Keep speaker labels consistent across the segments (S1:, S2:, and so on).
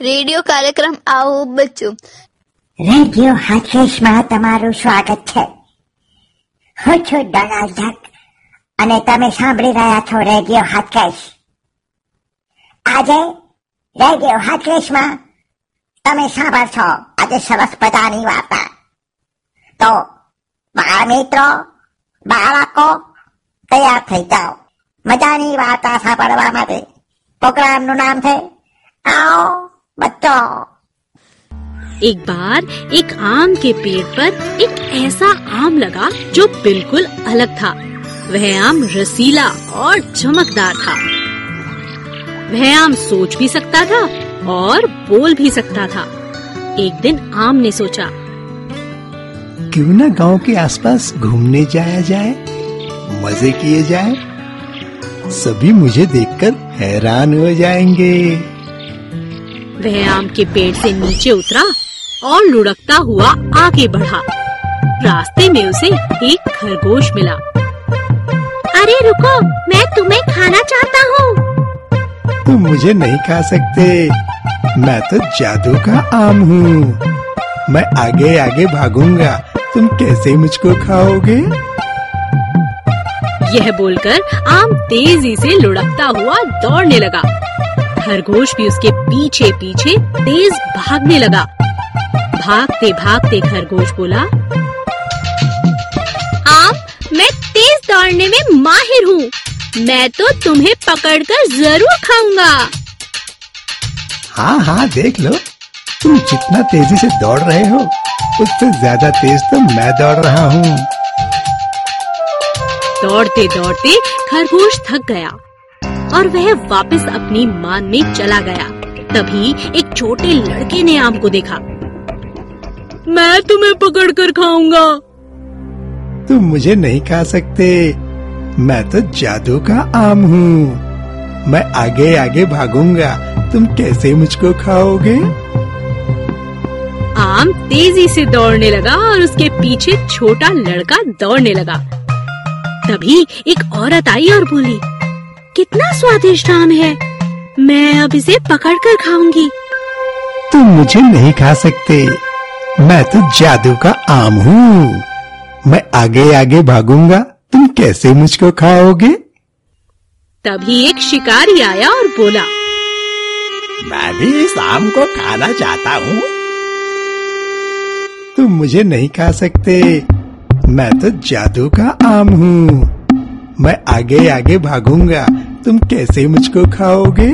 S1: Radio કાર્યક્રમ આવો બચ્ચું.
S2: રેડિયો હાથેશમાં તમારું સ્વાગત છે. હું છું ડોનાલ્ડ ડક અને તમે સાંભળી રહ્યા છો રેડિયો હાથકેશ આજે રેડિયો હાથકેશમાં તમે સાંભળશો આજે સરસ મજાની વાર્તા. તો બાળ મિત્રો, બાળકો, તૈયાર થઈ જાઓ. મજાની વાર્તા સાંભળવા માટે. પ્રોગ્રામનું નામ છે आओ बच्चों
S3: एक बार एक आम के पेड़ पर एक ऐसा आम लगा जो बिल्कुल अलग था। वह आम रसीला और चमकदार था। वह आम सोच भी सकता था और बोल भी सकता था। एक दिन आम ने सोचा
S4: क्यों ना गाँव के आसपास घूमने जाया जाए मज़े किए जाए। सभी मुझे देखकर हैरान हो जाएँगे।
S3: वह आम के पेड़ से नीचे उतरा और लुढ़कता हुआ आगे बढ़ा। रास्ते में उसे एक खरगोश मिला। अरे रुको मैं तुम्हें खाना चाहता हूँ।
S4: तुम मुझे नहीं खा सकते। मैं तो जादू का आम हूँ। मैं आगे आगे भागूँगा। तुम कैसे मुझको खाओगे?
S3: यह बोलकर आम तेज़ी से लुढ़कता हुआ दौड़ने लगा। खरगोश भी उसके पीछे पीछे तेज भागने लगा। भागते भागते खरगोश बोला आप मैं तेज दौड़ने में माहिर हूँ। मैं तो तुम्हें पकड़कर ज़रूर खाऊँगा।
S4: हाँ हाँ देख लो। तुम जितना तेज़ी से दौड़ रहे हो उससे ज़्यादा तेज तो मैं दौड़ रहा हूँ।
S3: दौड़ते दौड़ते खरगोश थक गया। और वह वापस अपनी मान में चला गया। तभी एक छोटे लड़के ने आम को देखा। मैं तुम्हें पकड़ कर खाऊँगा।
S4: तुम मुझे नहीं खा सकते। मैं तो जादू का आम हूँ। मैं आगे आगे भागूँगा। तुम कैसे मुझको खाओगे?
S3: आम तेज़ी से दौड़ने लगा और उसके पीछे छोटा लड़का दौड़ने लगा। तभी एक औरत आई और बोली कितना स्वादिष्ट आम है। मैं अब इसे पकड़ कर खाऊँगी।
S4: तुम मुझे नहीं खा सकते। मैं तो जादू का आम हूँ। मैं आगे आगे भागूँगा। तुम कैसे मुझको खाओगे?
S3: तभी एक शिकारी आया और बोला
S5: मैं भी इस आम को खाना चाहता हूँ।
S4: तुम मुझे नहीं खा सकते। मैं तो जादू का आम हूँ। मैं आगे आगे भागूँगा। तुम कैसे मुझको खाओगे?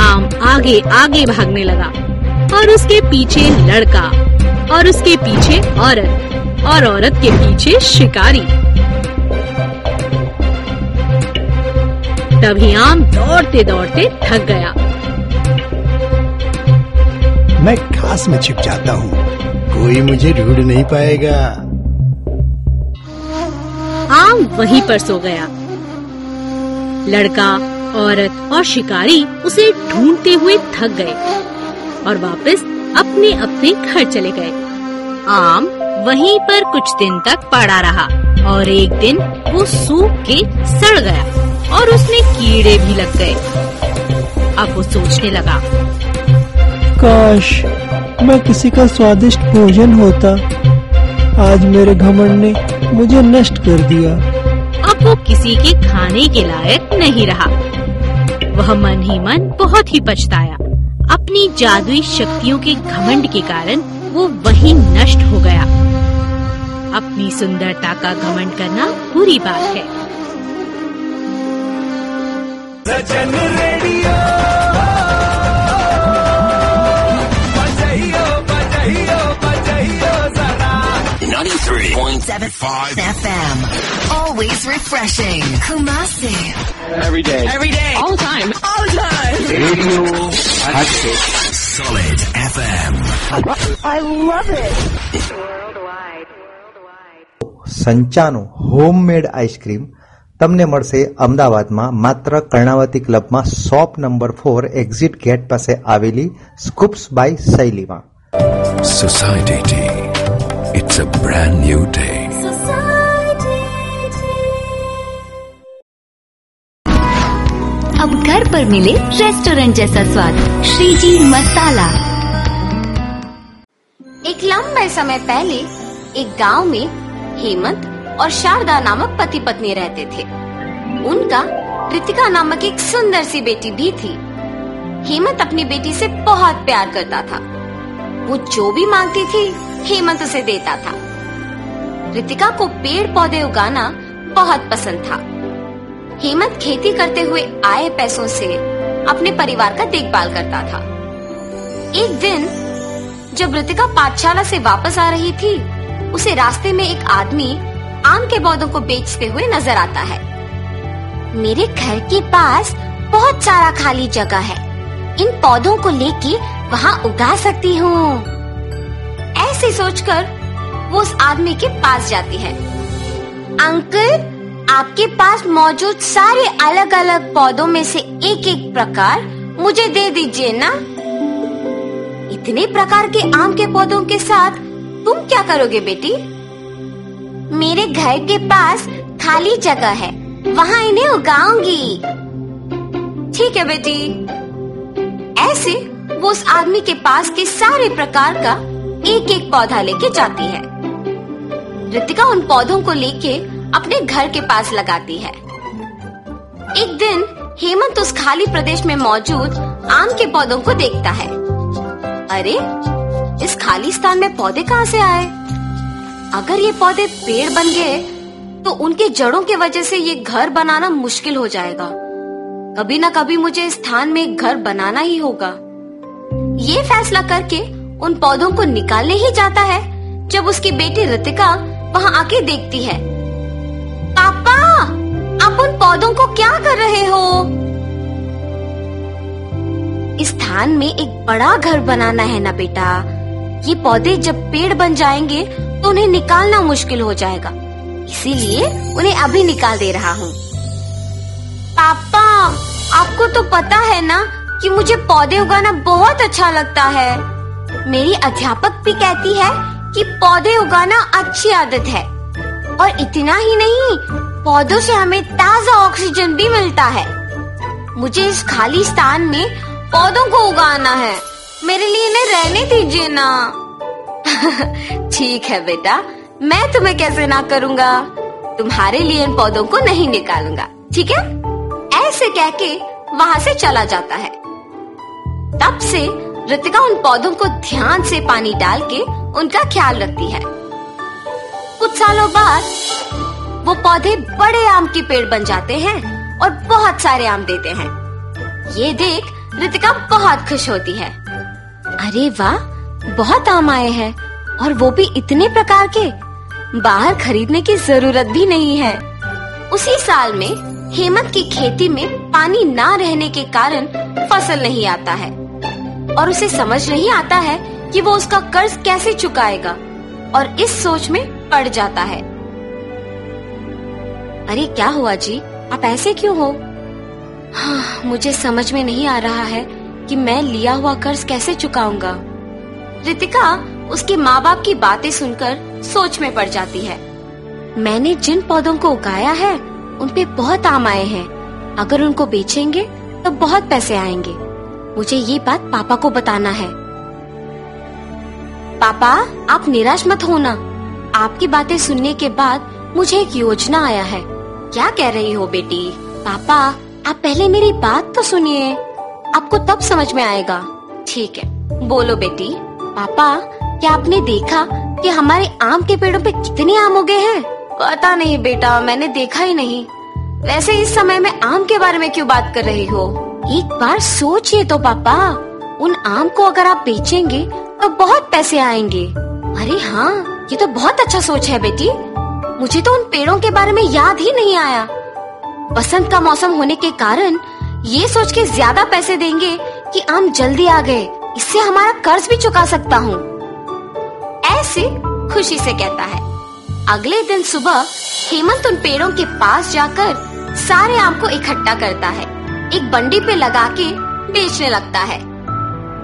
S3: आम आगे आगे भागने लगा और उसके पीछे लड़का और उसके पीछे औरत और औरत के पीछे शिकारी। तभी आम दौड़ते दौड़ते थक गया।
S4: मैं घास में छिप जाता हूँ। कोई मुझे ढूंढ नहीं पाएगा।
S3: आम वहीं पर सो गया। लड़का औरत और शिकारी उसे ढूंढते हुए थक गए और वापस अपने अपने घर चले गए। आम वहीं पर कुछ दिन तक पड़ा रहा और एक दिन वो सूख के सड़ गया और उसमें कीड़े भी लग गए। अब वो सोचने लगा,
S6: काश मैं किसी का स्वादिष्ट भोजन होता। आज मेरे घमंड ने मुझे नष्ट कर दिया।
S3: किसी के खाने के लायक नहीं रहा। वह मन ही मन बहुत ही पछताया। अपनी जादुई शक्तियों के घमंड के कारण वो वही नष्ट हो गया। अपनी सुंदरता का घमंड करना बुरी बात है।
S7: 93.75 FM. Always refreshing. Kumasi.
S5: Every day.
S8: every day all the time all the time
S5: Radio
S7: Solid FM. I love it.
S9: સંચાનું હોમમેડ આઈસ્ક્રીમ તમને મળશે અમદાવાદમાં માત્ર કર્ણાવતી ક્લબમાં shop number four exit gate પાસે આવેલી સ્કૂપ્સ બાય શૈલીમાં
S10: Society Tea. It's a brand new day.
S7: अब घर पर मिले रेस्टोरेंट जैसा स्वाद श्रीजी मसाला।
S11: एक लंबे समय पहले एक गाँव में हेमंत और शारदा नामक पति पत्नी रहते थे। उनका कृतिका नामक एक सुंदर सी बेटी भी थी। हेमंत अपनी बेटी से बहुत प्यार करता था। वो जो भी मांगती थी, हेमंत उसे देता था। कृतिका को पेड़ पौधे उगाना बहुत पसंद था। हेमंत खेती करते हुए आए पैसों से अपने परिवार का देखभाल करता था। एक दिन, जब ऋतिका पाठशाला से वापस आ रही थी, उसे रास्ते में एक आदमी आम के पौधों को बेचते हुए नज़र आता है। मेरे घर के पास बहुत सारा खाली जगह है। इन पौधों को लेके वहाँ उगा सकती हूँ। ऐसे सोचकर वो उस आदमी के पास जाती है। अंकल, आपके पास मौजूद सारे अलग अलग पौधों में से एक एक प्रकार मुझे दे दीजिए ना? इतने प्रकार के आम के पौधों के साथ तुम क्या करोगे बेटी? मेरे घर के पास खाली जगह है, वहाँ इन्हें उगाऊँगी। ठीक है बेटी। ऐसे वो उस आदमी के पास के सारे प्रकार का एक एक पौधा लेके जाती है। रितिका उन पौधों को लेके अपने घर के पास लगाती है। एक दिन हेमंत उस खाली प्रदेश में मौजूद आम के पौधों को देखता है। अरे, इस खाली स्थान में पौधे कहाँ से आए? अगर ये पौधे पेड़ बन गए तो उनके जड़ों के वजह से ये घर बनाना मुश्किल हो जाएगा। कभी ना कभी मुझे इस स्थान में घर बनाना ही होगा। ये फैसला करके उन पौधों को निकालने ही जाता है, जब उसकी बेटी रितिका वहाँ आके देखती है। पापा, आप उन पौधों को क्या कर रहे हो? इस स्थान में एक बड़ा घर बनाना है ना बेटा। ये पौधे जब पेड़ बन जाएँगे तो उन्हें निकालना मुश्किल हो जाएगा। इसीलिए उन्हें अभी निकाल दे रहा हूँ। पापा, आपको तो पता है ना कि मुझे पौधे उगाना बहुत अच्छा लगता है। मेरी अध्यापक भी कहती है कि पौधे उगाना अच्छी आदत है। और इतना ही नहीं, पौधों से हमें ताज़ा ऑक्सीजन भी मिलता है। मुझे इस खाली स्थान में पौधों को उगाना है। मेरे लिए इन्हें रहने दीजिए ना। ठीक है बेटा, मैं तुम्हें कैसे ना करूँगा? तुम्हारे लिए इन पौधों को नहीं निकालूँगा, ठीक है? ऐसे कह के वहाँ से चला जाता है। तब से ऋतिका उन पौधों को ध्यान से पानी डाल के उनका ख्याल रखती है। कुछ सालों बाद वो पौधे बड़े आम के पेड़ बन जाते हैं और बहुत सारे आम देते हैं। ये देख ऋतिका बहुत खुश होती है। अरे वाह, बहुत आम आए हैं और वो भी इतने प्रकार के। बाहर खरीदने की ज़रूरत भी नहीं है। उसी साल में हेमंत की खेती में पानी ना रहने के कारण फ़सल नहीं आता है। और उसे समझ नहीं आता है कि वो उसका कर्ज कैसे चुकाएगा और इस सोच में पड़ जाता है। अरे क्या हुआ जी? आप ऐसे क्यों हो? हाँ, मुझे समझ में नहीं आ रहा है कि मैं लिया हुआ कर्ज कैसे चुकाऊँगा। रितिका उसके माँ बाप की बातें सुनकर सोच में पड़ जाती है। मैंने जिन पौधों को उगाया है उनपे बहुत आम आए हैं। अगर उनको बेचेंगे तो बहुत पैसे आएँगे। मुझे ये बात पापा को बताना है। पापा, आप निराश मत होना। आपकी बातें सुनने के बाद मुझे एक योजना आया है। क्या कह रही हो बेटी? पापा, आप पहले मेरी बात तो सुनिए। आपको तब समझ में आएगा। ठीक है, बोलो बेटी। पापा, क्या आपने देखा कि हमारे आम के पेड़ों पे कितने आम उगे हैं? पता नहीं बेटा, मैंने देखा ही नहीं। वैसे इस समय में आम के बारे में क्यों बात कर रही हो? एक बार सोचिए तो पापा, उन आम को अगर आप बेचेंगे तो बहुत पैसे आएँगे। अरे हाँ ये तो बहुत अच्छा सोच है बेटी। मुझे तो उन पेड़ों के बारे में याद ही नहीं आया। बसंत का मौसम होने के कारण ये सोच के ज़्यादा पैसे देंगे कि आम जल्दी आ गए। इससे हमारा कर्ज भी चुका सकता हूँ। ऐसे खुशी से कहता है। अगले दिन सुबह हेमंत उन पेड़ों के पास जाकर सारे आम को इकट्ठा करता है। एक बंडी पे लगा के बेचने लगता है।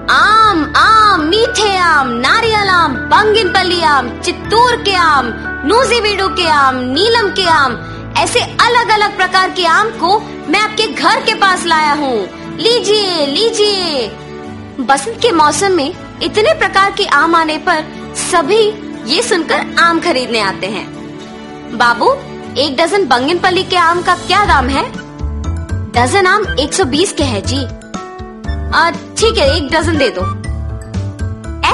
S11: आम आम, मीठे आम, नारियल आम बंगिनपल्ली आम, चित्तूर के आम, नूजीबीडू के आम, नीलम के आम, ऐसे अलग अलग प्रकार के आम को मैं आपके घर के पास लाया हूँ। लीजिए लीजिए। बसंत के मौसम में इतने प्रकार के आम आने पर सभी ये सुनकर आम खरीदने आते हैं। बाबू, एक डजन बंगनपल्ली के आम का क्या दाम है? डजन आम 120 के है जी। ठीक है, एक डजन दे दो।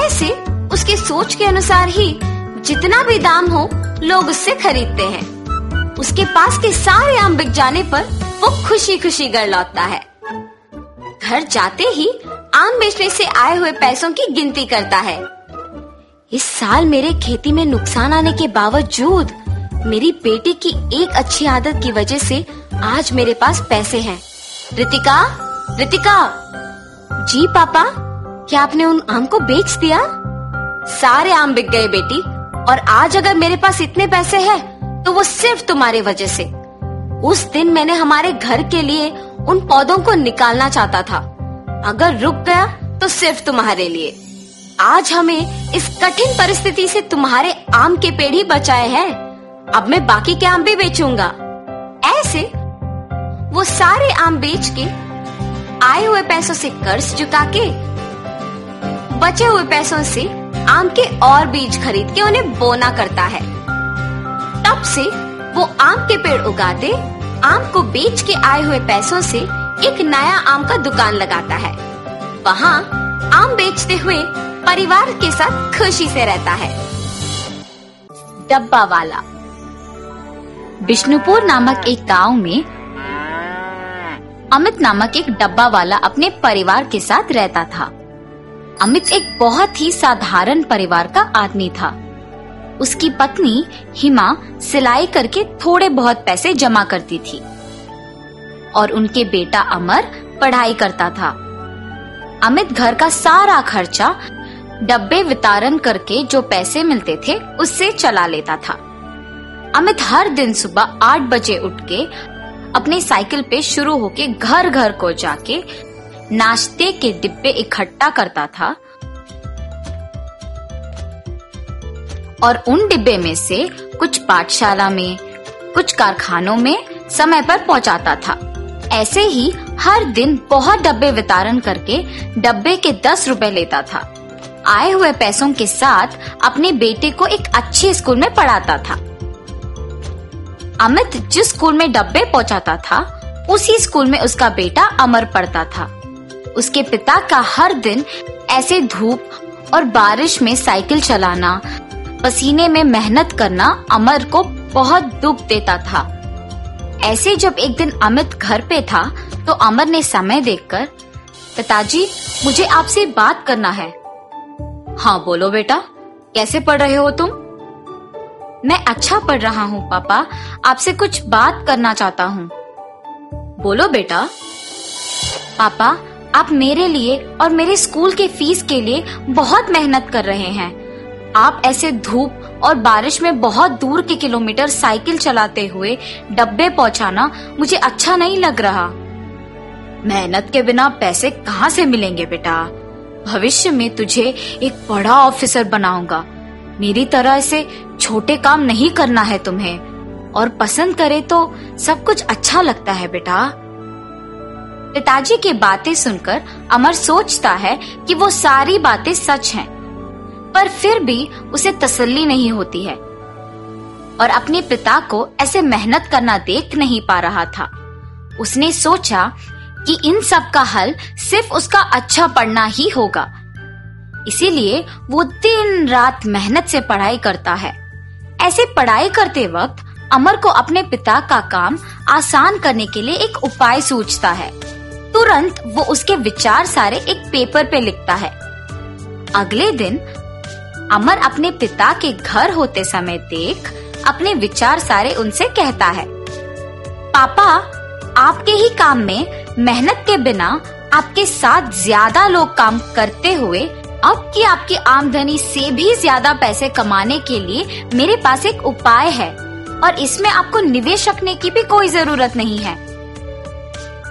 S11: ऐसे उसके सोच के अनुसार ही जितना भी दाम हो, लोग उससे खरीदते हैं। उसके पास के सारे आम बिक जाने पर वो खुशी खुशी घर लौटता है। घर जाते ही आम बेचने से आए हुए पैसों की गिनती करता है। इस साल मेरे खेती में नुकसान आने के बावजूद मेरी बेटी की एक अच्छी आदत की वजह से आज मेरे पास पैसे हैं। रितिका रितिका। जी, पापा, क्या आपने उन आम को बेच दिया? सारे आम बिक गए बेटी, और आज अगर मेरे पास इतने पैसे हैं तो वो सिर्फ़ तुम्हारे वजह से। उस दिन मैंने हमारे घर के लिए उन पौधों को निकालना चाहता था। अगर रुक गया तो सिर्फ़ तुम्हारे लिए। आज हमें इस कठिन परिस्थिति से तुम्हारे आम के पेड़ ही बचाए हैं। अब मैं बाकी के आम भी बेचूँगा। ऐसे, वो सारे आम बेच के, आए हुए पैसों से कर्ज चुका के, बचे हुए पैसों से आम के और बीज खरीद के उन्हें बोना करता है। तब से वो आम के पेड़ उगाते, आम को बेच के आए हुए पैसों से एक नया आम का दुकान लगाता है। वहाँ आम बेचते हुए परिवार के साथ खुशी से रहता है। डब्बा वाला।
S7: विष्णुपुर नामक एक गाँव में अमित नामक एक डब्बा वाला अपने परिवार के साथ रहता था। अमित एक बहुत ही साधारण परिवार का आदमी था। उसकी पत्नी हिमा सिलाई करके थोड़े बहुत पैसे जमा करती थी और उनके बेटा अमर पढ़ाई करता था। अमित घर का सारा खर्चा डब्बे वितरण करके जो पैसे मिलते थे उससे चला लेता था। अमित हर दिन सुबह आठ बजे उठ के अपने साइकिल पे शुरू होके घर घर को जाके नाश्ते के डिब्बे इकट्ठा करता था। और उन डिब्बे में से कुछ पाठशाला में, कुछ कारखानों में समय पर पहुंचाता था। ऐसे ही हर दिन बहुत डब्बे वितरण करके डब्बे के दस रुपए लेता था। आए हुए पैसों के साथ अपने बेटे को एक अच्छे स्कूल में पढ़ाता था। अमित जिस स्कूल में डब्बे पहुंचाता था, उसी स्कूल में उसका बेटा अमर पढ़ता था। उसके पिता का हर दिन ऐसे धूप और बारिश में साइकिल चलाना, पसीने में मेहनत करना अमर को बहुत दुख देता था। ऐसे जब एक दिन अमित घर पे था तो अमर ने समय देखकर, पिताजी, मुझे आपसे बात करना है। हाँ बोलो बेटा, कैसे पढ़ रहे हो तुम? मैं अच्छा पढ़ रहा हूँ, पापा। आपसे कुछ बात करना चाहता हूँ। बोलो बेटा। पापा, आप मेरे लिए और मेरे स्कूल के फ़ीस के लिए बहुत मेहनत कर रहे हैं। आप ऐसे धूप और बारिश में बहुत दूर के किलोमीटर साइकिल चलाते हुए डब्बे पहुंचाना मुझे अच्छा नहीं लग रहा। मेहनत के बिना पैसे कहाँ से मिलेंगे बेटा? भविष्य में तुझे एक बड़ा ऑफिसर बनाऊँगा। मेरी तरह ऐसे छोटे काम नहीं करना है तुम्हें। और पसंद करे तो सब कुछ अच्छा लगता है बेटा। पिताजी की बातें सुनकर अमर सोचता है कि वो सारी बातें सच हैं, पर फिर भी उसे तसल्ली नहीं होती है। और अपने पिता को ऐसे मेहनत करना देख नहीं पा रहा था। उसने सोचा कि इन सब का हल सिर्फ़ उसका अच्छा पढ़ना ही होगा इसीलिए वो दिन रात मेहनत से पढ़ाई करता है। ऐसे पढ़ाई करते वक्त अमर को अपने पिता का काम आसान करने के लिए एक उपाय सोचता है। तुरंत वो उसके विचार सारे एक पेपर पे लिखता है। अगले दिन अमर अपने पिता के घर होते समय देख अपने विचार सारे उनसे कहता है। पापा, आपके ही काम में मेहनत के बिना आपके साथ ज़्यादा लोग काम करते हुए अब की आपकी आमदनी से भी ज़्यादा पैसे कमाने के लिए मेरे पास एक उपाय है, और इसमें आपको निवेश रखने की भी कोई ज़रूरत नहीं है।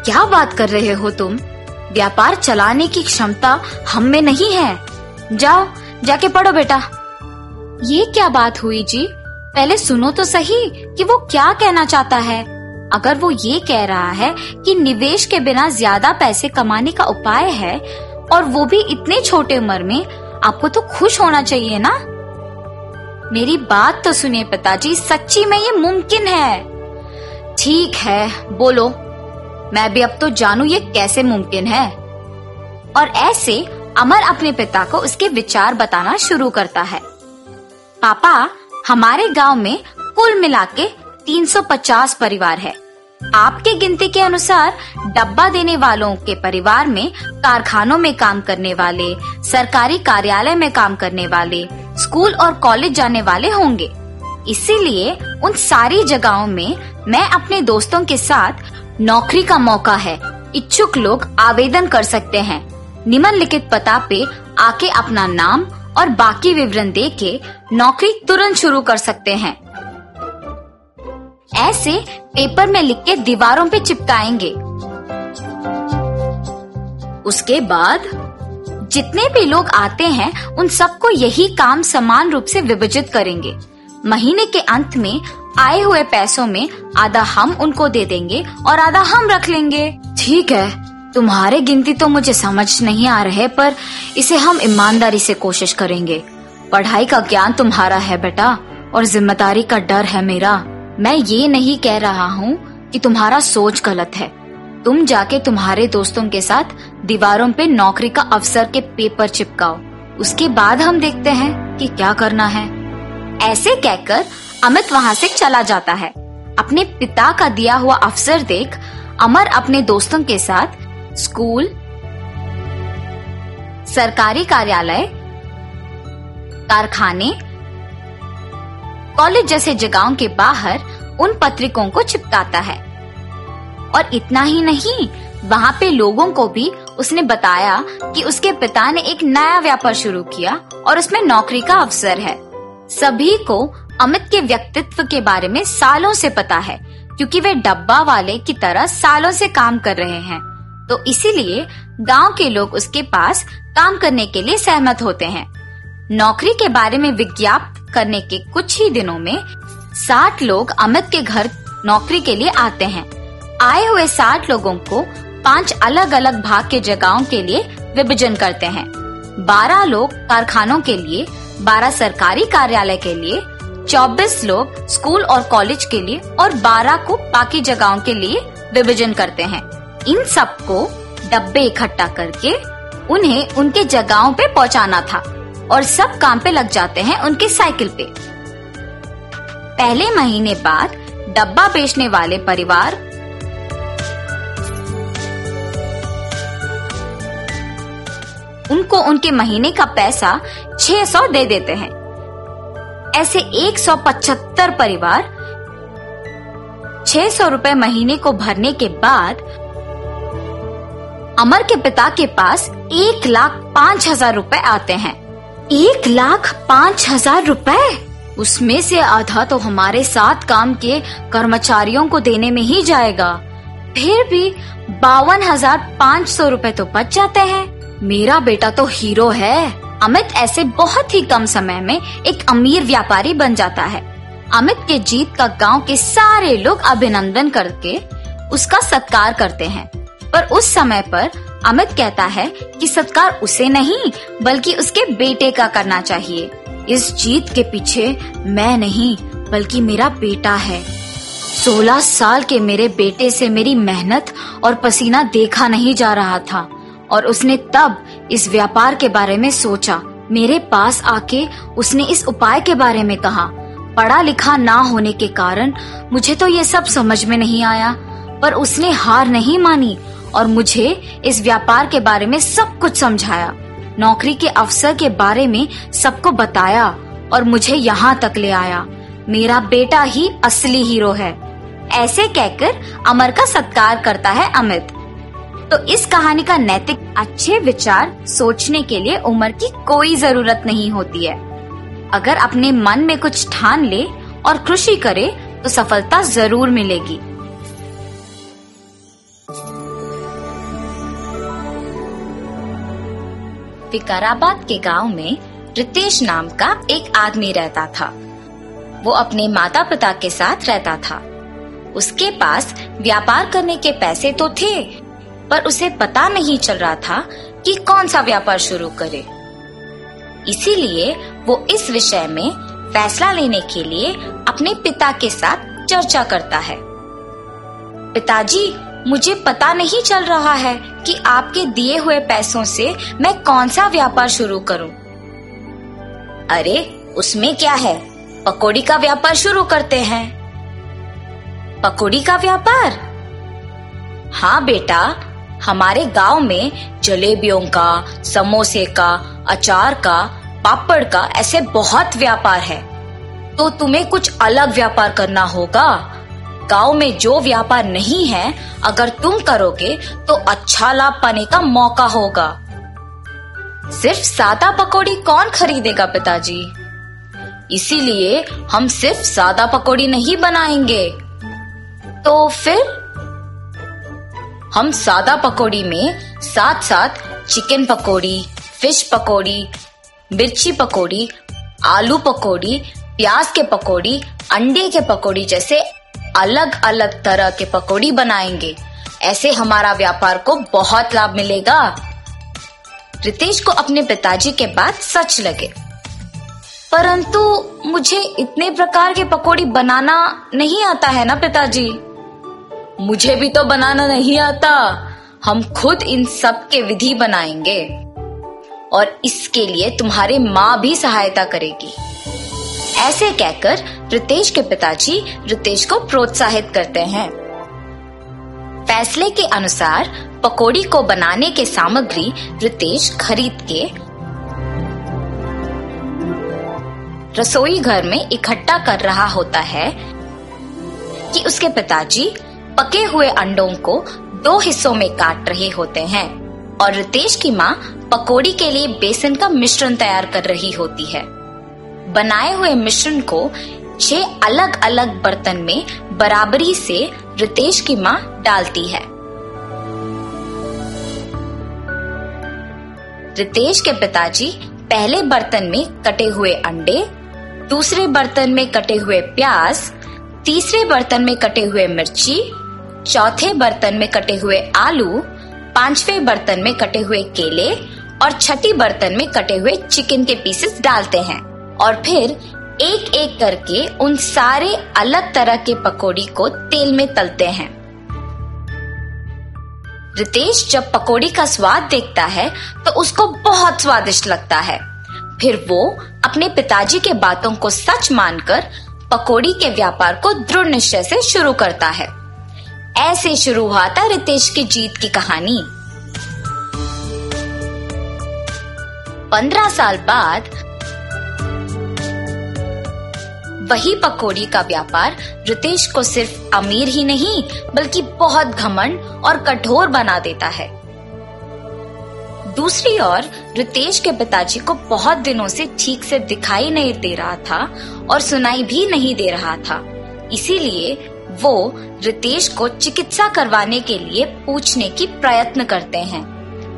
S7: क्या बात कर रहे हो तुम? व्यापार चलाने की क्षमता हम में नहीं है। जाओ, जाके पढ़ो बेटा। ये क्या बात हुई जी? पहले सुनो तो सही कि वो क्या कहना चाहता है। अगर वो ये कह रहा है कि निवेश के बिना ज़्यादा पैसे कमाने का उपाय है और वो भी इतने छोटे उम्र में, आपको तो खुश होना चाहिए ना? मेरी बात तो सुनिए पिताजी, सच्ची में ये मुमकिन है। ठीक है, बोलो। मैं भी अब तो जानू ये कैसे मुमकिन है। और ऐसे अमर अपने पिता को उसके विचार बताना शुरू करता है। पापा, हमारे गाँव में कुल मिला के 350 परिवार है। आपके गिनती के अनुसार डब्बा देने वालों के परिवार में, कारखानों में काम करने वाले, सरकारी कार्यालय में काम करने वाले, स्कूल और कॉलेज जाने वाले होंगे। इसीलिए उन सारी जगहों में मैं अपने दोस्तों के साथ नौकरी का मौका है। इच्छुक लोग आवेदन कर सकते हैं। निम्नलिखित पता पे आके अपना नाम और बाकी विवरण दे के नौकरी तुरंत शुरू कर सकते हैं। ऐसे पेपर में लिख के दीवारों पे चिपकाएँगे। उसके बाद, जितने भी लोग आते हैं, उन सबको यही काम समान रूप से विभाजित करेंगे। महीने के अंत में, आए हुए पैसों में आधा हम उनको दे देंगे और आधा हम रख लेंगे। ठीक है, तुम्हारे गिनती तो मुझे समझ नहीं आ रहे, पर इसे हम ईमानदारी से कोशिश करेंगे। पढ़ाई का ज्ञान तुम्हारा है, बेटा, और ज़िम्मेदारी का डर है मेरा। मैं ये नहीं कह रहा हूँ कि तुम्हारा सोच गलत है। तुम जाके तुम्हारे दोस्तों के साथ दीवारों पे नौकरी का अवसर के पेपर चिपकाओ। उसके बाद हम देखते हैं कि क्या करना है। ऐसे कहकर अमित वहाँ से चला जाता है। अपने पिता का दिया हुआ अवसर देख अमर अपने दोस्तों के साथ स्कूल, सरकारी कार्यालय, कारखाने कॉलेज जैसे जगहों के बाहर उन पत्रिकों को चिपकाता है। और इतना ही नहीं, वहाँ पे लोगों को भी उसने बताया कि उसके पिता ने एक नया व्यापार शुरू किया और उसमें नौकरी का अवसर है। सभी को अमित के व्यक्तित्व के बारे में सालों से पता है, क्योंकि वे डब्बा वाले की तरह सालों से काम कर रहे हैं। तो इसीलिए गाँव के लोग उसके पास काम करने के लिए सहमत होते हैं। नौकरी के बारे में विज्ञापन करने के कुछ ही दिनों में साठ लोग अमित के घर नौकरी के लिए आते हैं। आए हुए साठ लोगों को पाँच अलग अलग भाग के जगहों के लिए विभाजन करते हैं। बारह लोग कारखानों के लिए, बारह सरकारी कार्यालय के लिए, चौबीस लोग स्कूल और कॉलेज के लिए और बारह को बाकी जगहों के लिए विभाजन करते हैं। इन सबको डब्बे इकट्ठा करके उन्हें उनके जगहों पे पहुंचाना था। और सब काम पे लग जाते हैं उनके साइकिल पे। पहले महीने बाद डब्बा बेचने वाले परिवार उनको उनके महीने का पैसा 600 दे देते हैं। ऐसे 175 परिवार 600 रुपए महीने को भरने के बाद अमर के पिता के पास एक लाख पाँच हज़ार रूपए आते हैं। एक लाख पाँच हज़ार रूपए? उसमें से आधा तो हमारे साथ काम के कर्मचारियों को देने में ही जाएगा। फिर भी बावन हज़ार पाँच सौ रूपए तो बच जाते हैं। मेरा बेटा तो हीरो है। अमित ऐसे बहुत ही कम समय में एक अमीर व्यापारी बन जाता है। अमित के जीत का गाँव के सारे लोग अभिनंदन करके उसका सत्कार करते हैं। पर उस समय पर अमित कहता है कि सत्कार उसे नहीं, बल्कि उसके बेटे का करना चाहिए। इस जीत के पीछे मैं नहीं, बल्कि मेरा बेटा है। सोलह साल के मेरे बेटे से मेरी मेहनत और पसीना देखा नहीं जा रहा था, और उसने तब इस व्यापार के बारे में सोचा। मेरे पास आके उसने इस उपाय के बारे में कहा। पढ़ा लिखा ना होने के कारण मुझे तो ये सब समझ में नहीं आया, पर उसने हार नहीं मानी और मुझे इस व्यापार के बारे में सब कुछ समझाया। नौकरी के अवसर के बारे में सबको बताया और मुझे यहाँ तक ले आया। मेरा बेटा ही असली हीरो है। ऐसे कहकर अमर का सत्कार करता है अमित। तो इस कहानी का नैतिक अच्छे विचार सोचने के लिए उम्र की कोई ज़रूरत नहीं होती है। अगर अपने मन में कुछ ठान ले और खुशी करे तो सफलता ज़रूर मिलेगी। विकाराबाद के गाँव में रितेश नाम का एक आदमी रहता था। वो अपने माता पिता के साथ रहता था। उसके पास व्यापार करने के पैसे तो थे, पर उसे पता नहीं चल रहा था कि कौन सा व्यापार शुरू करे। इसीलिए वो इस विषय में फैसला लेने के लिए अपने पिता के साथ चर्चा करता है। पिताजी मुझे पता नहीं चल रहा है कि आपके दिए हुए पैसों से मैं कौन सा व्यापार शुरू करूँ। अरे, उसमें क्या है? पकोड़ी का व्यापार शुरू करते हैं। पकोड़ी का व्यापार? हाँ बेटा, हमारे गाँव में जलेबियों का, समोसे का, अचार का, पापड़ का ऐसे बहुत व्यापार है। तो तुम्हें कुछ अलग व्यापार करना होगा? गाँव में जो व्यापार नहीं है, अगर तुम करोगे तो अच्छा लाभ पाने का मौका होगा। सिर्फ़ सादा पकौड़ी कौन खरीदेगा पिताजी? इसीलिए हम सिर्फ़ सादा पकौड़ी नहीं बनाएँगे। तो फिर? हम सादा पकौड़ी में साथ साथ चिकन पकौड़ी, फ़िश पकौड़ी, मिर्ची पकौड़ी, आलू पकौड़ी, प्याज के पकौड़ी, अंडे के पकौड़ी जैसे अलग अलग तरह के पकौड़ी बनाएँगे। ऐसे हमारा व्यापार को बहुत लाभ मिलेगा। रितेश को अपने पिताजी के बात सच लगे। परंतु मुझे इतने प्रकार के पकौड़ी बनाना नहीं आता है ना पिताजी? मुझे भी तो बनाना नहीं आता। हम खुद इन सब के विधि बनाएँगे। और इसके लिए तुम्हारी माँ भी सहायता करेगी। ऐसे कहकर रितेश के पिताजी रितेश को प्रोत्साहित करते हैं। फैसले के अनुसार पकोड़ी को बनाने के सामग्री रितेश खरीद के रसोई घर में इकट्ठा कर रहा होता है कि उसके पिताजी पके हुए अंडों को दो हिस्सों में काट रहे होते हैं और रितेश की माँ पकोड़ी के लिए बेसन का मिश्रण तैयार कर रही होती है। बनाए हुए मिश्रण को छह अलग अलग बर्तन में बराबरी से रितेश की माँ डालती है। रितेश के पिताजी पहले बर्तन में कटे हुए अंडे, दूसरे बर्तन में कटे हुए प्याज, तीसरे बर्तन में कटे हुए मिर्ची, चौथे बर्तन में कटे हुए आलू, पांचवे बर्तन में कटे हुए केले और छठी बर्तन में कटे हुए चिकन के पीसेस डालते हैं। और फिर एक एक करके उन सारे अलग तरह के पकोड़ी को तेल में तलते हैं। रितेश जब पकोड़ी का स्वाद देखता है तो उसको बहुत स्वादिष्ट लगता है। फिर वो अपने पिताजी के बातों को सच मानकर पकोड़ी के व्यापार को दृढ़ निश्चय से शुरू करता है। ऐसे शुरू हुआ था रितेश की जीत की कहानी। पंद्रह साल बाद वही पकोड़ी का व्यापार रितेश को सिर्फ़ अमीर ही नहीं, बल्कि बहुत घमंड और कठोर बना देता है। दूसरी ओर, रितेश के पिताजी को बहुत दिनों से ठीक से दिखाई नहीं दे रहा था और सुनाई भी नहीं दे रहा था। इसीलिए वो रितेश को चिकित्सा करवाने के लिए पूछने की प्रयत्न करते हैं,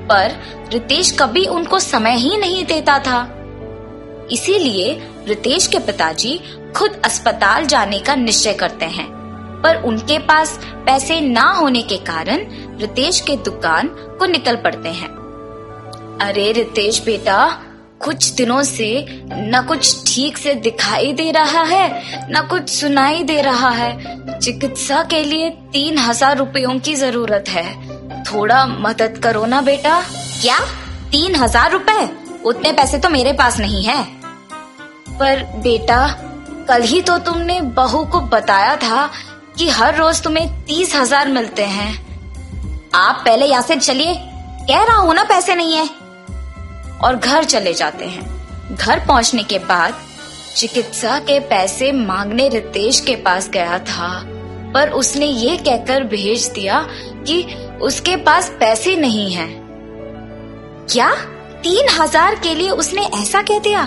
S7: पर रितेश कभी उनको समय ही नहीं देता था। इसीलिए रितेश के पिताजी खुद अस्पताल जाने का निश्चय करते हैं। पर उनके पास पैसे ना होने के कारण रितेश के दुकान को निकल पड़ते हैं। अरे रितेश बेटा कुछ दिनों से न कुछ ठीक से दिखाई दे रहा है न कुछ सुनाई दे रहा है। चिकित्सा के लिए तीन हज़ार रुपयों की ज़रूरत है। थोड़ा मदद करो ना बेटा। क्या? तीन हज़ार रुपए? उतने पैसे तो मेरे पास नहीं है। पर बेटा कल ही तो तुमने बहू को बताया था कि हर रोज तुम्हें तीस हज़ार मिलते हैं। आप पहले यहाँ से चलिए। कह रहा हूँ ना, पैसे नहीं है। और घर चले जाते हैं। घर पहुँचने के बाद चिकित्सा के पैसे मांगने रितेश के पास गया था। पर उसने ये कहकर भेज दिया कि उसके पास पैसे नहीं हैं। क्या? तीन हज़ार के लिए उसने ऐसा कह दिया?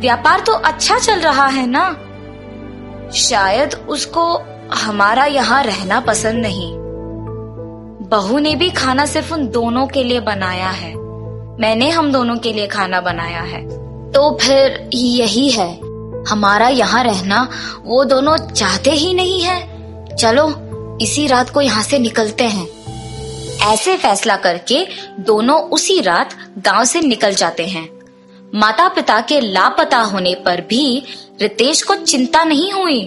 S7: व्यापार तो अच्छा चल रहा है ना? शायद उसको हमारा यहाँ रहना पसंद नहीं। बहू ने भी खाना सिर्फ़ उन दोनों के लिए बनाया है। मैंने हम दोनों के लिए खाना बनाया है। तो फिर यही है। हमारा यहाँ रहना वो दोनों चाहते ही नहीं है। चलो, इसी रात को यहाँ से निकलते हैं। ऐसे फैसला करके दोनों उसी रात गाँव से निकल जाते हैं। माता पिता के लापता होने पर भी रितेश को चिंता नहीं हुई।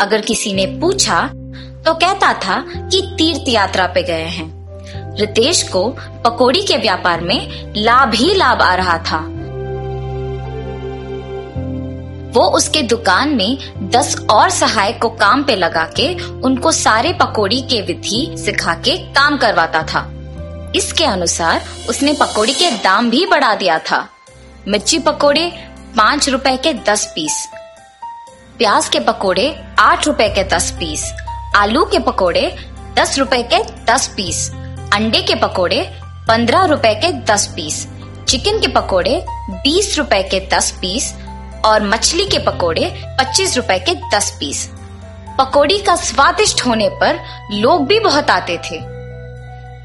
S7: अगर किसी ने पूछा तो कहता था कि तीर्थ यात्रा पे गए हैं। रितेश को पकोड़ी के व्यापार में लाभ ही लाभ आ रहा था। वो उसके दुकान में दस और सहायक को काम पे लगा के उनको सारे पकोड़ी के विधि सिखा के काम करवाता था। इसके अनुसार उसने पकोड़ी के दाम भी बढ़ा दिया था। मिर्ची पकोड़े पाँच रुपए के दस पीस प्याज के पकोड़े आठ रुपए के दस पीस, आलू के पकोड़े दस रुपए के दस पीस, अंडे के पकोड़े पंद्रह रुपए के दस पीस, चिकन के पकोड़े बीस रुपए के दस पीस और मछली के पकोड़े पच्चीस रुपए के दस पीस। पकोड़ी का स्वादिष्ट होने पर लोग भी बहुत आते थे,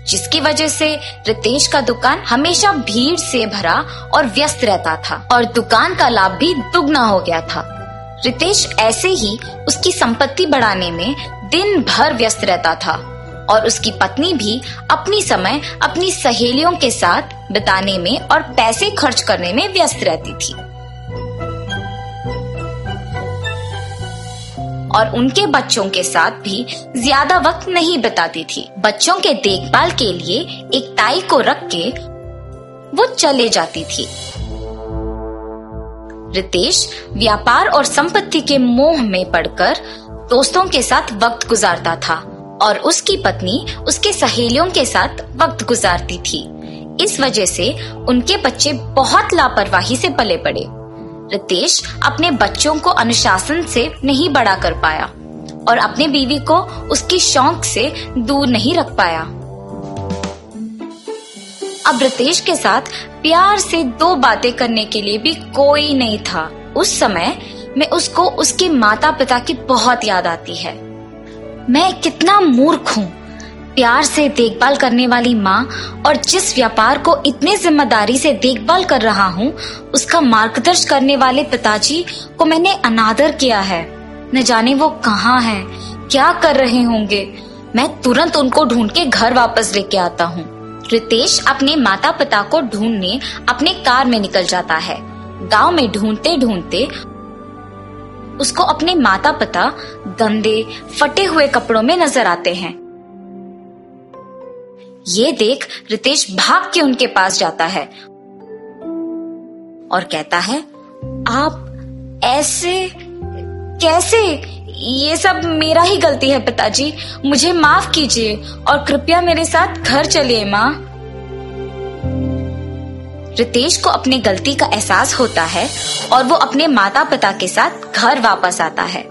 S7: जिसकी वजह से रितेश का दुकान हमेशा भीड़ से भरा और व्यस्त रहता था और दुकान का लाभ भी दुगना हो गया था। रितेश ऐसे ही उसकी संपत्ति बढ़ाने में दिन भर व्यस्त रहता था और उसकी पत्नी भी अपनी समय अपनी सहेलियों के साथ बिताने में और पैसे खर्च करने में व्यस्त रहती थी। और उनके बच्चों के साथ भी ज़्यादा वक्त नहीं बिताती थी। बच्चों के देखभाल के लिए एक ताई को रख के वो चले जाती थी। रितेश व्यापार और संपत्ति के मोह में पड़कर दोस्तों के साथ वक्त गुजारता था और उसकी पत्नी उसके सहेलियों के साथ वक्त गुजारती थी। इस वजह से उनके बच्चे बहुत लापरवाही से पले पड़े। रितेश अपने बच्चों को अनुशासन से नहीं बड़ा कर पाया और अपने बीवी को उसकी शौक से दूर नहीं रख पाया। अब रितेश के साथ प्यार से दो बातें करने के लिए भी कोई नहीं था। उस समय में उसको उसके माता पिता की बहुत याद आती है। मैं कितना मूर्ख हूँ। प्यार से देखभाल करने वाली माँ और जिस व्यापार को इतने ज़िम्मेदारी से देखभाल कर रहा हूँ, उसका मार्गदर्शन करने वाले पिताजी को मैंने अनादर किया है। न जाने वो कहाँ है, क्या कर रहे होंगे। मैं तुरंत उनको ढूंढ के घर वापस लेके आता हूँ। रितेश अपने माता पिता को ढूँढने अपने कार में निकल जाता है। गाँव में ढूंढते ढूंढते उसको अपने माता पिता गंदे, फटे हुए कपड़ों में नज़र आते हैं। ये देख रितेश भाग के उनके पास जाता है और कहता है, आप ऐसे, कैसे ये सब मेरा ही गलती है पिताजी। मुझे माफ़ कीजिए और कृपया मेरे साथ घर चलिए, माँ। रितेश को अपनी गलती का एहसास होता है और वो अपने माता पिता के साथ घर वापस आता है।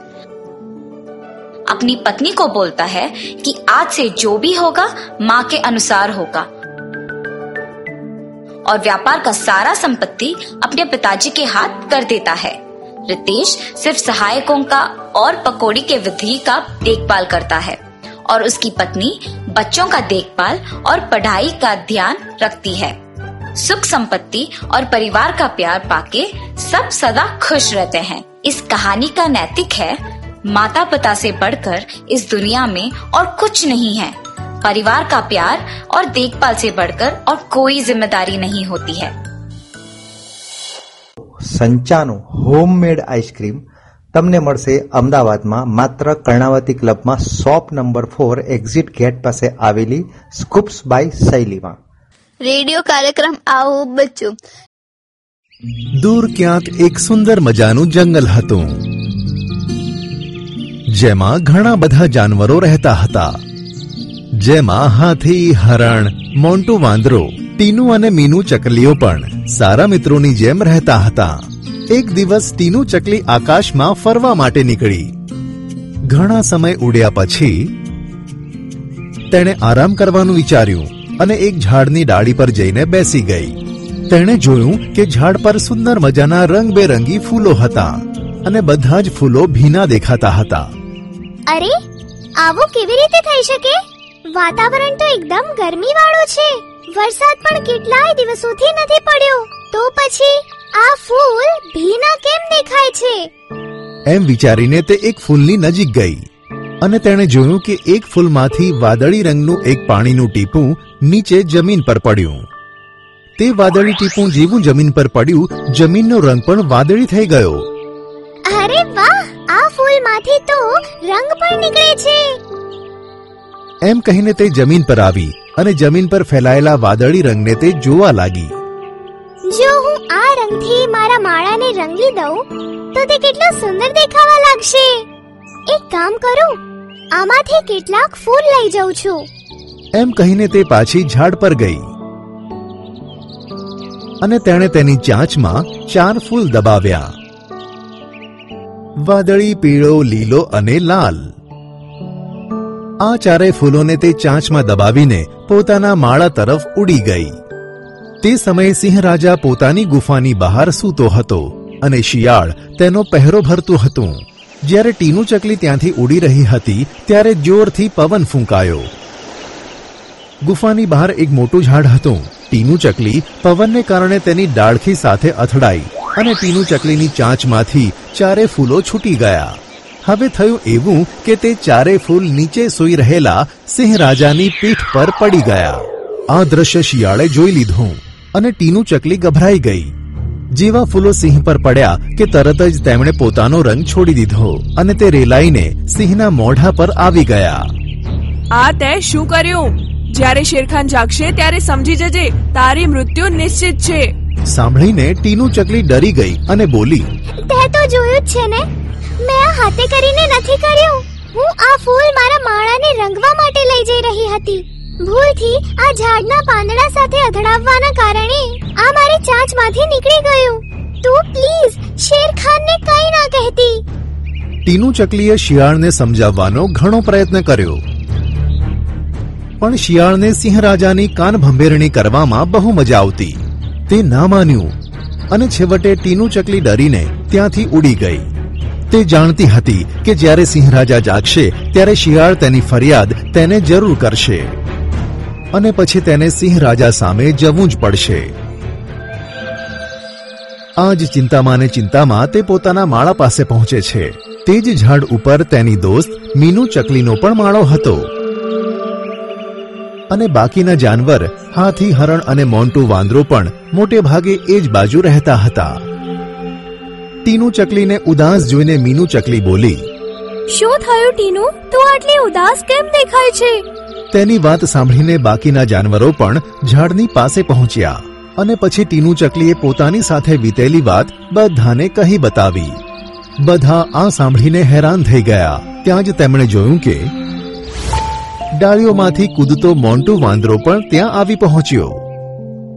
S7: अपनी पत्नी को बोलता है कि आज से जो भी होगा, माँ के अनुसार होगा। और व्यापार का सारा संपत्ति अपने पिताजी के हाथ कर देता है। रितेश सिर्फ़ सहायकों का और पकौड़ी के विधि का देखभाल करता है और उसकी पत्नी बच्चों का देखभाल और पढ़ाई का ध्यान रखती है। सुख संपत्ति और परिवार का प्यार पाके सब सदा खुश रहते हैं। इस कहानी का नैतिक है माता पिता से बढ़कर इस दुनिया में और कुछ नहीं है। परिवार का प्यार और देखभाल से बढ़कर और कोई ज़िम्मेदारी नहीं होती है।
S9: સંચાનું હોમમેડ આઈસ્ક્રીમ તમને મળશે અમદાવાદમાં માત્ર કર્ણાવતી ક્લબમાં shop number four exit gate પાસે આવેલી સ્કૂપ્સ બાય શૈલીમાં.
S1: રેડિયો કાર્યક્રમ આવો બચ્ચો.
S12: દૂર ક્યાંક એક સુંદર મજાનું જંગલ હતું. જેમાં ઘણા બધા જાનવરો રહેતા હતા. જેમાં હાથી હરણ મોન્ટુ વાંદરો ટીનુ અને મીનુ ચકલીઓ પણ સારા મિત્રોની જેમ રહેતા હતા. એક દિવસ ટીનુ ચકલી આકાશમાં ફરવા માટે નીકળી. ઘણા સમય ઉડ્યા પછી તેણે આરામ કરવાનું વિચાર્યું અને એક ઝાડની ડાળી પર જઈને બેસી ગઈ. તેણે જોયું કે ઝાડ પર સુંદર મજાના રંગબેરંગી ફૂલો હતા અને બધા જ ફૂલો ભીના દેખાતા હતા.
S13: અરે, આવું કેવી રીતે થઈ શકે? વાતાવરણ તો એકદમ ગરમી વાળું છે. વરસાદ પણ કેટલાય દિવસોથી નથી પડ્યો. તો પછી? આ ફૂલ ભીના કેમ દેખાય છે?
S12: એમ વિચારીને તે એક ફૂલની નજીક ગઈ અને તેણે જોયું કે એક ફૂલમાંથી વાદળી રંગનું એક પાણીનું ટીપું નીચે જમીન પર પડ્યું. તે વાદળી ટીપું જેવું જમીન પર પડ્યું જમીનનો રંગ પણ વાદળી થઈ ગયો.
S13: અરે વાહ! આ ફૂલમાંથી તો રંગ પણ નીકળે છે.
S12: એમ કહીને તે જમીન પર આવી અને જમીન પર ફેલાયેલા વાદળી રંગને તે જોવા લાગી.
S13: જો હું આ રંગથી મારા માળાને રંગી દઉં, તો તે કેટલો સુંદર દેખાવા લાગશે. એક કામ કરું, આમાંથી કેટલાક ફૂલ લઈ જાઉં છું.
S12: એમ કહીને તે પાછી ઝાડ પર ગઈ. અને તેણે તેની ચાંચમાં ચાર ફૂલ દબાવ્યા. વાદળી, પીળો, લીલો અને લાલ. આ ચારેય ફૂલોને તે ચાંચમાં દબાવીને પોતાના માળા તરફ ઉડી ગઈ. તે સમયે સિંહ રાજા પોતાની ગુફાની બહાર સૂતો હતો અને શિયાળ તેનો પહેરો ભરતું હતું. જ્યારે ટીનુ ચકલી ત્યાંથી ઉડી રહી હતી, ત્યારે જોરથી પવન ફૂંકાયો. ગુફાની બહાર એક મોટું ઝાડ હતું. ટીનુ ચકલી પવનને કારણે તેની ડાળખી સાથે અથડાઈ અને ટીનું ચકલીની ચાંચમાંથી ચારે ફૂલો છૂટી ગયા. હવે થયું એવું કે તે ચારે ફૂલ નીચે સૂઈ રહેલા સિંહ રાજાની પીઠ પર પડી ગયા. આ દ્રશ્ય શિયાળે જોઈ લીધું. અને ટીનું ચકલી ગભરાઈ ગઈ. જેવા ફૂલો સિંહ પર પડ્યા કે તરત જ તેમણે પોતાનો રંગ છોડી દીધો અને તે રેલાઈને સિંહના મોઢા પર આવી ગયા.
S14: આ તે શું કર્યું? જ્યારે શેરખાન જાગશે ત્યારે સમજી જજે તારી મૃત્યુ નિશ્ચિત છે.
S12: સાંભળીને ટીનું ચકલી ડરી ગઈ અને બોલી
S13: તે તો જોયું જ છે ને? મેં આ હાથે કરીને નથી કર્યું. હું આ ફૂલ મારા માળાને રંગવા માટે લઈ જઈ રહી હતી. ભૂલથી આ ઝાડના પાંદડા સાથે અથડાવવાના કારણે આ મારી ચાંચમાંથી નીકળી ગયું. તું પ્લીઝ શેરખાનને કંઈ ના કહેતી.
S12: ટીનું ચકલીએ શિયાળને સમજાવવાનો ઘણો પ્રયત્ન કર્યો. પણ શિયાળને સિંહ રાજાની કાન ભંભેરણી કરવામાં બહુ મજા આવતી. તે ના માન્યું. અને છેવટે ટીનું ચકલી ડરીને ત્યાંથી ઉડી ગઈ. તે જાણતી હતી કે જ્યારે સિંહ રાજા જાગશે, ત્યારે શિયાળ તેની ફરિયાદ તેને જરૂર કરશે. અને પછી તેને સિંહ રાજા સામે જવું જ પડશે. આ જ ચિંતામાં ને ચિંતામાં તે પોતાના માળા પાસે પહોંચે છે. તે જ ઝાડ ઉપર તેની દોસ્ત મીનુ ચકલીનો પણ માળો હતો. અને બાકીના જાનવર, હાથી, હરણ અને મોન્ટુ વાંદરો પણ મોટે ભાગે એ જ બાજુ રહેતા હતા. ટીનું ચકલીને ઉદાસ જોઈને મીનુ ચકલી બોલી,
S13: શું થયું ટીનુ? તું આટલી ઉદાસ કેમ દેખાય છે?
S12: તેની વાત સાંભળીને બાકીના જાનવરો પણ ઝાડની પાસે પહોંચ્યા અને પછી ટીનુ ચકલીએ પોતાની સાથે વીતેલી વાત બધાને કહી બતાવી. બધા આ સાંભળીને હેરાન થઈ ગયા. ત્યાં જ તેમણે જોયું કે ડાળીઓમાંથી કૂદતો મોન્ટુ વાંદરો પણ ત્યાં આવી પહોંચ્યો.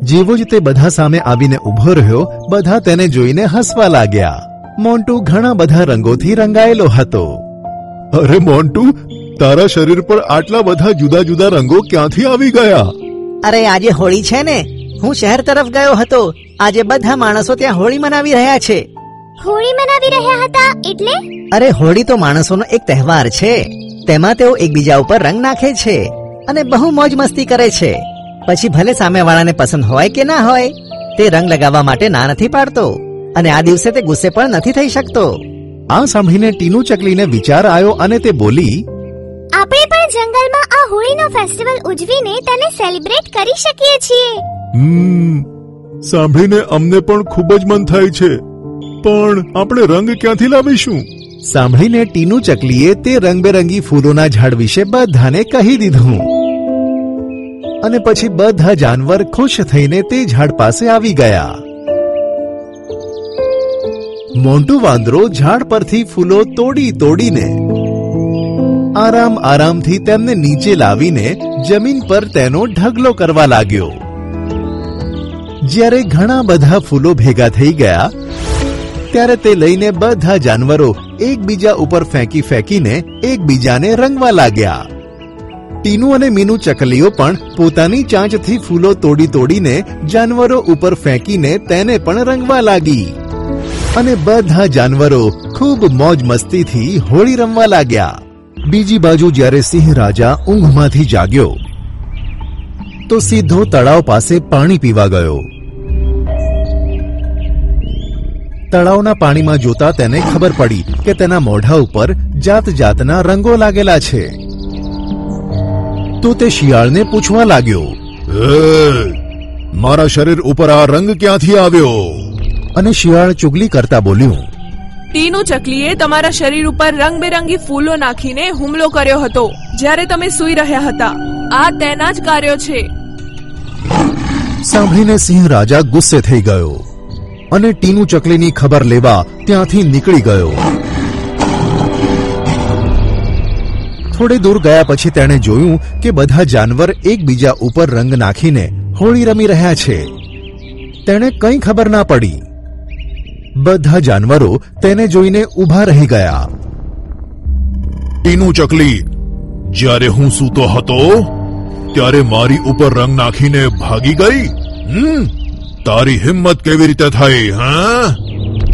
S12: જેવો જ તે બધા સામે આવીને ઊભો રહ્યો, બધા તેને જોઈને હસવા લાગ્યા. મોન્ટુ ઘણા બધા રંગોથી રંગાયેલો હતો. અરે મોન્ટુ તારા શરીર પર આટલા બધા જુદા જુદા રંગો ક્યાંથી આવી ગયા?
S15: અરે આજે હોળી છે ને. હું શહેર તરફ ગયો હતો. આજે બધા માણસો ત્યાં હોળી મનાવી રહ્યા છે.
S13: હોળી મનાવી રહ્યા હતા એટલે?
S15: અરે હોળી તો માણસોનો એક તહેવાર છે. તેમાં તેઓ એકબીજા ઉપર રંગ નાખે છે અને બહુ મોજ મસ્તી કરે છે. પછી ભલે સામેવાળાને પસંદ હોય કે ના હોય તે રંગ લગાવવા માટે ના નથી પાડતો અને આ દિવસે તે ગુસ્સે પણ નથી થઈ શકતો.
S12: આ સાંભળીને ટીનું ચકલીને વિચાર આવ્યો અને તે બોલી
S13: આપણે પણ જંગલમાં આ હોળીનો ફેસ્ટિવલ ઉજવીને તેને સેલિબ્રેટ કરી શકીએ છીએ.
S16: હમ સાંભળીને અમને પણ ખૂબ જ મન થાય છે. પણ આપણે રંગ ક્યાંથી લાવીશું?
S12: સાંભળીને ટીનું ચકલીએ તે રંગબેરંગી ફૂલોના ઝાડ વિશે બધાને કહી દીધું. અને પછી બધા જાનવર ખુશ થઈને તે ઝાડ પાસે આવી ગયા. મોન્ટુ વાંદરો ઝાડ પરથી ફૂલો તોડી તોડીને આરામ આરામથી તેમને નીચે લાવીને જમીન પર તેનો ઢગલો કરવા લાગ્યો. જ્યારે ઘણા બધા ફૂલો ભેગા થઈ ગયા, ત્યારે તે લઈને બધા જાનવરો એકબીજા ઉપર ફેંકી ફેંકીને એકબીજાને રંગવા લાગ્યા. ટીનુ અને મીનુ ચકલીઓ પણ પોતાની ચાંચથી ફૂલો તોડી તોડીને જાનવરો ઉપર ફેંકીને તેને પણ રંગવા લાગી. અને બધા જાનવરો ખૂબ મોજ મસ્તીથી હોળી રમવા લાગ્યા. બીજી બાજુ જ્યારે સિંહ રાજા ઊંઘમાંથી જાગ્યો, તો સીધો તળાવ પાસે પાણી પીવા ગયો. તળાવના પાણીમાં જોતા તેને ખબર પડી કે તેના મોઢા ઉપર જાત જાતના રંગો લાગેલા છે. તો તે શિયાળને પૂછવા લાગ્યો
S16: મારા શરીર ઉપર આ રંગ ક્યાંથી આવ્યો?
S12: અને શિયાળ ચુગલી કરતા બોલ્યું
S14: ટીનુ ચકલીએ તમારા શરીર ઉપર રંગબેરંગી ફૂલો નાખીને હુમલો કર્યો હતો, જ્યારે તમે સૂઈ રહ્યા હતા. આ તેના જ કાર્યો છે.
S12: સાંભળીને સિંહ રાજા ગુસ્સે થઈ ગયો અને ટીનુ ચકલીની ખબર લેવા ત્યાંથી નીકળી ગયો. થોડે દૂર ગયા પછી તેણે જોયું કે બધા જાનવર એકબીજા ઉપર રંગ નાખીને હોળી રમી રહ્યા છે. તેણે કંઈ ખબર ના પડી. બધા જાનવરો તેને જોઈને ઊભા રહી ગયા.
S16: ટીનું ચકલી જ્યારે હું સૂતો હતો ત્યારે મારી ઉપર રંગ નાખીને ભાગી ગઈ? હમ તારી હિંમત કેવી રીતે થઈ હા?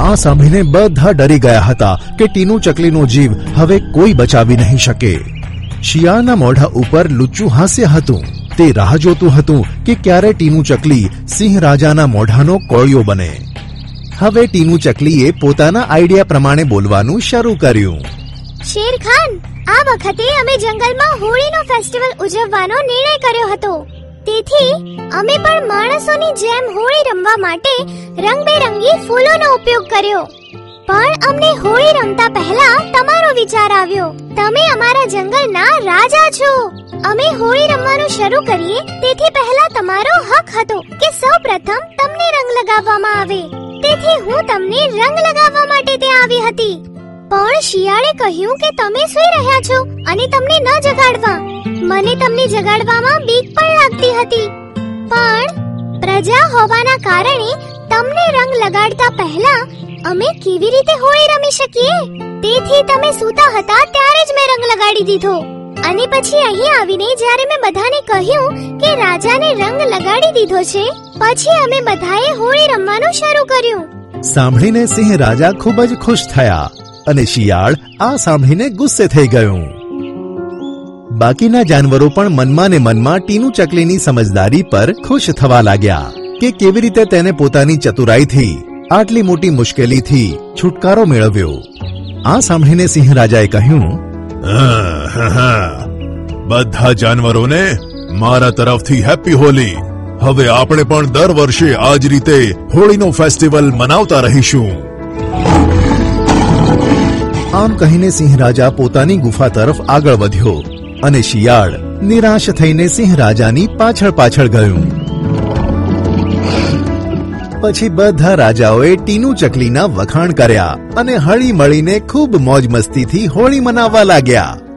S12: આ સાંભળીને બધા ડરી ગયા હતા કે ટીનુ ચકલીનો જીવ હવે કોઈ બચાવી નહીં શકે. શિયાળના મોઢા ઉપર લુચ્ચું હાસ્ય હતું. તે રાહ જોતું હતું કે ક્યારે ટીનુ ચકલી સિંહ રાજાના મોઢાનો કોળિયો બને. હવે ટીનુ ચકલીએ પોતાના આઈડિયા પ્રમાણે બોલવાનું શરૂ કર્યું.
S13: શેર ખાન આ વખતે અમે જંગલમાં હોળીનો ફેસ્ટિવલ ઉજવવાનો નિર્ણય કર્યો હતો. તેથી, અમે પણ માણસોની જેમ હોળી રમવા માટે રંગબેરંગી ફૂલોનો ઉપયોગ કર્યો. પણ અમને હોળી રમતા પહેલા તમારો વિચાર આવ્યો. તમે અમારા જંગલના રાજા છો. અમે હોળી રમવાનું શરૂ કરીએ, તેથી પહેલા તમારો હક હતો કે સૌપ્રથમ તમને રંગ લગાવવામાં આવે. તેથી હું તમને રંગ લગાવવા માટે ત્યાં આવી હતી. પણ શિયાળે કહ્યું કે તમે સૂઈ રહ્યા છો અને તમને ન જગાડવા. મને તમને જગાડવામાં બીક પણ લાગતી હતી. પણ પ્રજા હોવાના કારણે તમને રંગ લગાડતા પહેલા અમે કેવી રીતે હોળી રમી શકીએ? તેથી તમે સૂતા હતા ત્યારે જ મેં રંગ લગાડી દીધો. અને પછી અહીં આવીને જ્યારે મેં બધાને કહ્યું કે રાજાને રંગ લગાડી દીધો છે, પછી અમે બધાએ હોળી રમવાનું શરૂ કર્યું.
S12: સાંભળીને સિંહ રાજા ખૂબ જ ખુશ થયા અને શિયાળ આ સાંભળીને ગુસ્સે થઈ ગયું. બાકીના જાનવરો પણ મનમાં ને મનમાં ટીનુ ચકલીની સમજદારી પર ખુશ થવા લાગ્યા કે કેવી રીતે તેને પોતાની ચતુરાઈથી, આટલી મોટી મુશ્કેલીથી છુટકારો મેળવ્યો. આ સાંભળીને સિંહ રાજાએ કહ્યું
S16: બધા જાનવરોને મારા તરફથી હેપી હોલી. હવે આપણે પણ દર વર્ષે આ જ રીતે હોળીનો ફેસ્ટિવલ મનાવતા રહીશું.
S12: આમ કહીને સિંહ રાજા પોતાની ગુફા તરફ આગળ વધ્યો અને શિયાળ નિરાશ થઈને સિંહ રાજાની પાછળ પાછળ ગયું. પછી બધા રાજાઓએ ટીનુ ચકલીના વખાણ કર્યા અને હળી મળીને ખૂબ મોજ મસ્તીથી હોળી મનાવવા લાગ્યા.